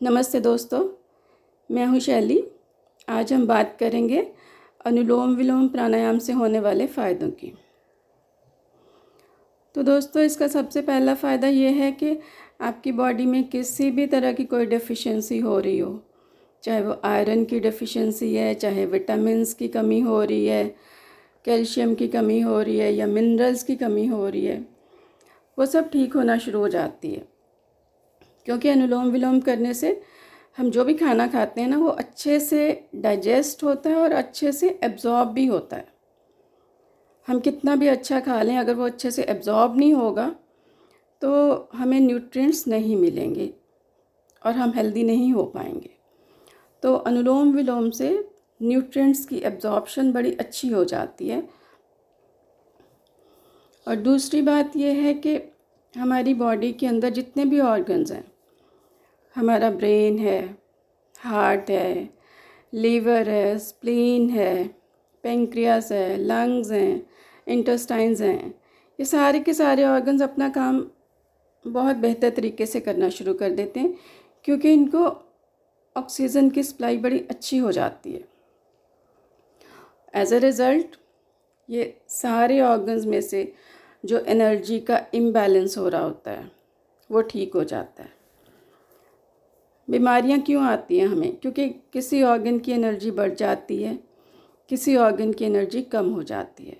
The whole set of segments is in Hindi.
नमस्ते दोस्तों, मैं हूँ शैली। आज हम बात करेंगे अनुलोम विलोम प्राणायाम से होने वाले फ़ायदों की। तो दोस्तों, इसका सबसे पहला फ़ायदा ये है कि आपकी बॉडी में किसी भी तरह की कोई डेफिशिएंसी हो रही हो, चाहे वो आयरन की डेफिशिएंसी है, चाहे विटामिन्स की कमी हो रही है कैल्शियम की कमी हो रही है, या मिनरल्स की कमी हो रही है, वो सब ठीक होना शुरू हो जाती है। क्योंकि अनुलोम विलोम करने से हम जो भी खाना खाते हैं ना, वो अच्छे से डाइजेस्ट होता है और अच्छे से एब्ज़ॉर्ब भी होता है। हम कितना भी अच्छा खा लें, अगर वो अच्छे से एब्ज़ॉर्ब नहीं होगा तो हमें न्यूट्रिएंट्स नहीं मिलेंगे और हम हेल्दी नहीं हो पाएँगे। तो अनुलोम विलोम से न्यूट्रिएंट्स की एब्ज़ॉर्बशन बड़ी अच्छी हो जाती है। और दूसरी बात यह है कि हमारी बॉडी के अंदर जितने भी ऑर्गन्स हैं हमारा ब्रेन है, हार्ट है, लीवर है, स्प्लीन है, पेंक्रियास है, लंग्स हैं इंटेस्टाइन्स हैं। ये सारे के सारे ऑर्गन्स अपना काम बहुत बेहतर तरीके से करना शुरू कर देते हैं, क्योंकि इनको ऑक्सीजन की सप्लाई बड़ी अच्छी हो जाती है। एज अ रिज़ल्ट ये सारे ऑर्गन्स में से जो एनर्जी का इम्बैलेंस हो रहा होता है, वो ठीक हो जाता है। बीमारियाँ क्यों आती हैं हमें? क्योंकि किसी ऑर्गन की एनर्जी बढ़ जाती है, किसी ऑर्गन की एनर्जी कम हो जाती है।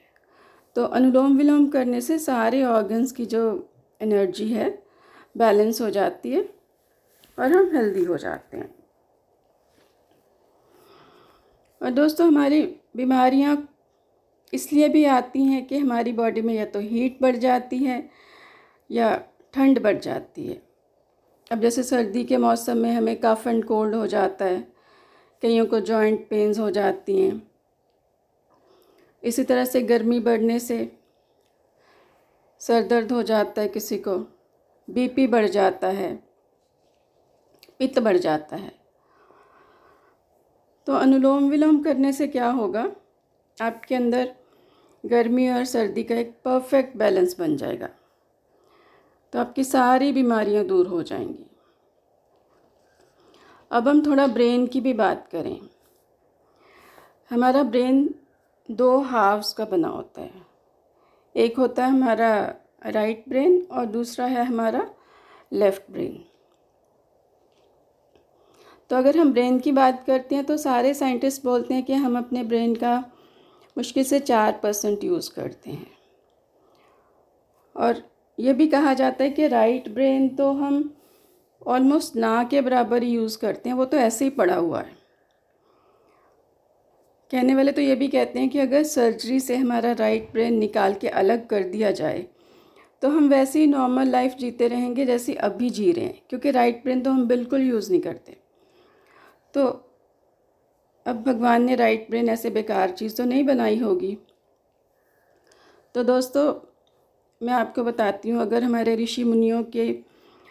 तो अनुलोम विलोम करने से सारे ऑर्गन्स की जो एनर्जी है बैलेंस हो जाती है और हम हेल्दी हो जाते हैं। और दोस्तों, हमारी बीमारियाँ इसलिए भी आती हैं कि हमारी बॉडी में या तो हीट बढ़ जाती है या ठंड बढ़ जाती है। अब जैसे सर्दी के मौसम में हमें कफ एंड कोल्ड हो जाता है, कईयों को जॉइंट पेन्स हो जाती हैं। इसी तरह से गर्मी बढ़ने से सर दर्द हो जाता है किसी को बीपी बढ़ जाता है, पित्त बढ़ जाता है। तो अनुलोम विलोम करने से क्या होगा? आपके अंदर गर्मी और सर्दी का एक परफेक्ट बैलेंस बन जाएगा। तो आपकी सारी बीमारियाँ दूर हो जाएँगी। अब हम थोड़ा ब्रेन की भी बात करें। हमारा ब्रेन दो हाफ्स का बना होता है। एक होता है हमारा राइट ब्रेन और दूसरा है हमारा लेफ़्ट ब्रेन। तो अगर हम ब्रेन की बात करते हैं तो सारे साइंटिस्ट बोलते हैं कि हम अपने ब्रेन का मुश्किल से चार परसेंट यूज़ करते हैं। और ये भी कहा जाता है कि राइट ब्रेन तो हम ऑलमोस्ट ना के बराबर ही यूज़ करते हैं, वो तो ऐसे ही पड़ा हुआ है। कहने वाले तो ये भी कहते हैं कि अगर सर्जरी से हमारा राइट ब्रेन निकाल के अलग कर दिया जाए तो हम वैसे ही नॉर्मल लाइफ जीते रहेंगे जैसी अभी जी रहे हैं, क्योंकि राइट ब्रेन तो हम बिल्कुल यूज़ नहीं करते। तो अब भगवान ने राइट ब्रेन ऐसे बेकार चीज़ तो नहीं बनाई होगी। तो दोस्तों, मैं आपको बताती हूँ, अगर हमारे ऋषि मुनियों के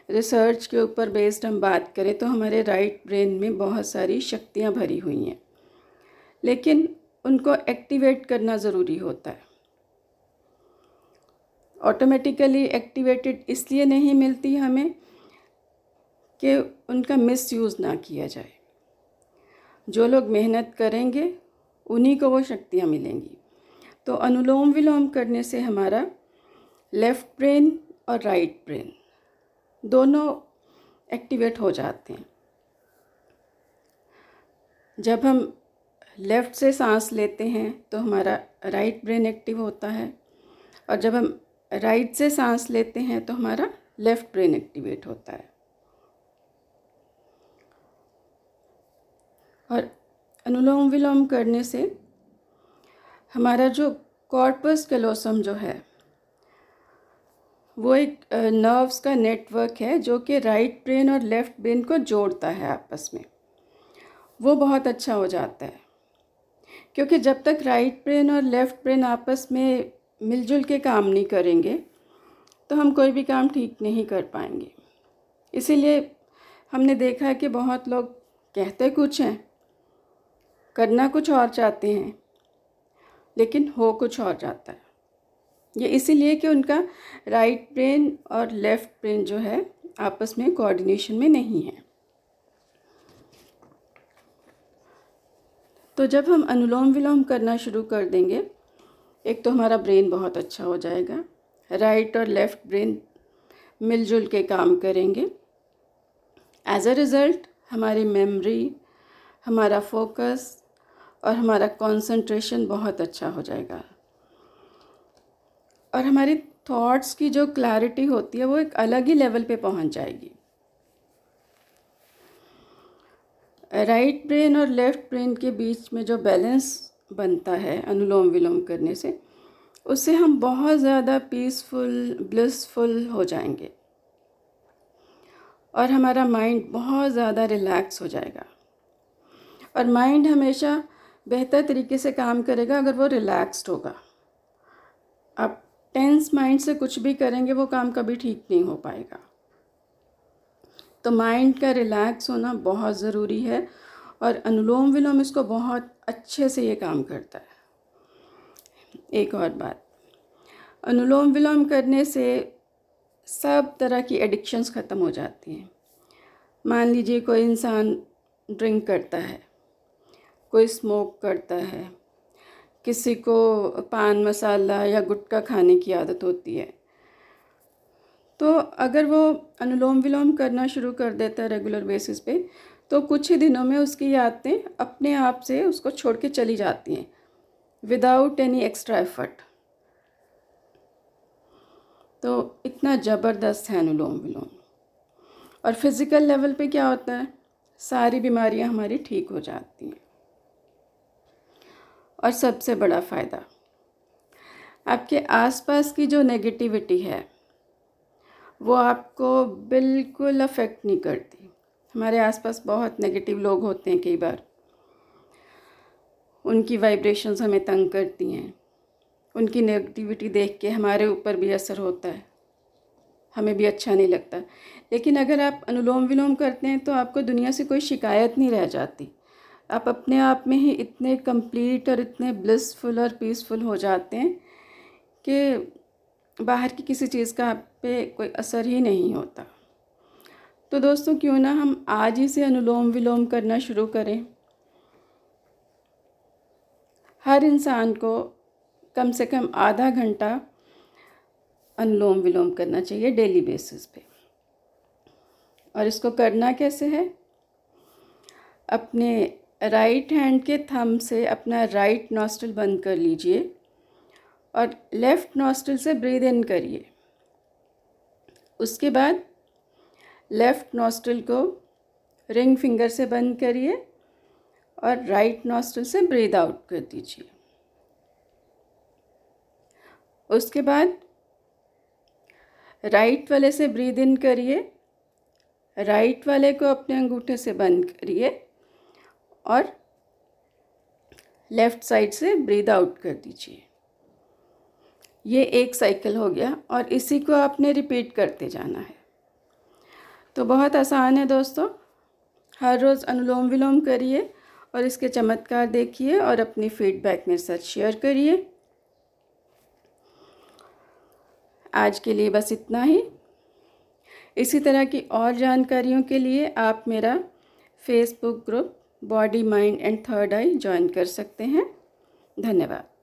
रिसर्च के ऊपर बेस्ड हम बात करें तो हमारे राइट ब्रेन में बहुत सारी शक्तियाँ भरी हुई हैं। लेकिन उनको एक्टिवेट करना ज़रूरी होता है। ऑटोमेटिकली एक्टिवेटेड इसलिए नहीं मिलती हमें कि उनका मिस यूज़ ना किया जाए। जो लोग मेहनत करेंगे, उन्हीं को वो शक्तियाँ मिलेंगी। तो अनुलोम विलोम करने से हमारा लेफ़्ट ब्रेन और राइट ब्रेन दोनों एक्टिवेट हो जाते हैं। जब हम लेफ़्ट से सांस लेते हैं तो हमारा राइट ब्रेन एक्टिव होता है और जब हम राइट से सांस लेते हैं तो हमारा लेफ़्ट ब्रेन एक्टिवेट होता है। और अनुलोम विलोम करने से हमारा जो कॉर्पस कैलोसम जो है वो एक नर्व्स का नेटवर्क है जो कि राइट ब्रेन और लेफ़्ट ब्रेन को जोड़ता है आपस में। वो बहुत अच्छा हो जाता है। क्योंकि जब तक राइट ब्रेन और लेफ़्ट ब्रेन आपस में मिलजुल के काम नहीं करेंगे तो हम कोई भी काम ठीक नहीं कर पाएँगे। इसीलिए हमने देखा है कि बहुत लोग कहते कुछ हैं, करना कुछ और चाहते हैं, लेकिन हो कुछ और जाता है। ये इसीलिए कि उनका राइट ब्रेन और लेफ़्ट ब्रेन जो है, आपस में कोऑर्डिनेशन में नहीं है। तो जब हम अनुलोम विलोम करना शुरू कर देंगे, एक तो हमारा ब्रेन बहुत अच्छा हो जाएगा। राइट और लेफ़्ट ब्रेन मिलजुल के काम करेंगे। एज अ रिज़ल्ट हमारी मेमोरी हमारा फोकस और हमारा कंसंट्रेशन बहुत अच्छा हो जाएगा। और हमारी थॉट्स की जो क्लैरिटी होती है, वो एक अलग ही लेवल पे पहुँच जाएगी। राइट ब्रेन और लेफ़्ट ब्रेन के बीच में जो बैलेंस बनता है, अनुलोम विलोम करने से, उससे हम बहुत ज़्यादा पीसफुल ब्लिसफुल हो जाएँगे। और हमारा माइंड बहुत ज़्यादा रिलैक्स हो जाएगा। और माइंड हमेशा बेहतर तरीके से काम करेगा, अगर वो रिलैक्स्ड होगा। आप टेंस माइंड से कुछ भी करेंगे, वो काम कभी ठीक नहीं हो पाएगा। तो माइंड का रिलैक्स होना बहुत ज़रूरी है और अनुलोम विलोम इसको बहुत अच्छे से ये काम करता है। एक और बात, अनुलोम विलोम करने से सब तरह की एडिक्शंस ख़त्म हो जाती हैं। मान लीजिए कोई इंसान ड्रिंक करता है, कोई स्मोक करता है किसी को पान मसाला या गुटखा खाने की आदत होती है। तो अगर वो अनुलोम विलोम करना शुरू कर देता है रेगुलर बेसिस पे तो कुछ ही दिनों में उसकी आदतें अपने आप से उसको छोड़ के चली जाती हैं विदाउट एनी एक्स्ट्रा एफर्ट तो इतना ज़बरदस्त है अनुलोम विलोम। और फ़िज़िकल लेवल पे क्या होता है? सारी बीमारियाँ हमारी ठीक हो जाती हैं। और सबसे बड़ा फ़ायदा। आपके आसपास की जो नेगेटिविटी है, वो आपको बिल्कुल अफेक्ट नहीं करती। हमारे आसपास बहुत नेगेटिव लोग होते हैं कई बार। उनकी वाइब्रेशंस हमें तंग करती हैं। उनकी नेगेटिविटी देख के हमारे ऊपर भी असर होता है। हमें भी अच्छा नहीं लगता। लेकिन अगर आप अनुलोम विलोम करते हैं तो आपको दुनिया से कोई शिकायत नहीं रह जाती। आप अपने आप में ही इतने कंप्लीट और इतने ब्लिसफुल और पीसफुल हो जाते हैं कि बाहर की किसी चीज़ का आप पे कोई असर ही नहीं होता। तो दोस्तों, क्यों ना हम आज ही से अनुलोम विलोम करना शुरू करें। हर इंसान को कम से कम आधा घंटा अनुलोम विलोम करना चाहिए डेली बेसिस पे। और इसको करना कैसे है? अपने राइट हैंड के थंब से अपना राइट नॉस्टल बंद कर लीजिए और लेफ़्ट नॉस्टल से ब्रीद इन करिए। उसके बाद लेफ़्ट नॉस्टल को रिंग फिंगर से बंद करिए और राइट नॉस्टल से ब्रीद आउट कर दीजिए। उसके बाद राइट वाले से ब्रीद इन करिए, राइट वाले को अपने अंगूठे से बंद करिए। और लेफ़्ट साइड से ब्रीद आउट कर दीजिए। ये एक साइकिल हो गया और इसी को आपने रिपीट करते जाना है। तो बहुत आसान है दोस्तों। हर रोज़ अनुलोम विलोम करिए और इसके चमत्कार देखिए और अपनी फीडबैक मेरे साथ शेयर करिए। आज के लिए बस इतना ही। इसी तरह की और जानकारियों के लिए आप मेरा Facebook group body mind and third eye join कर सकते हैं। धन्यवाद।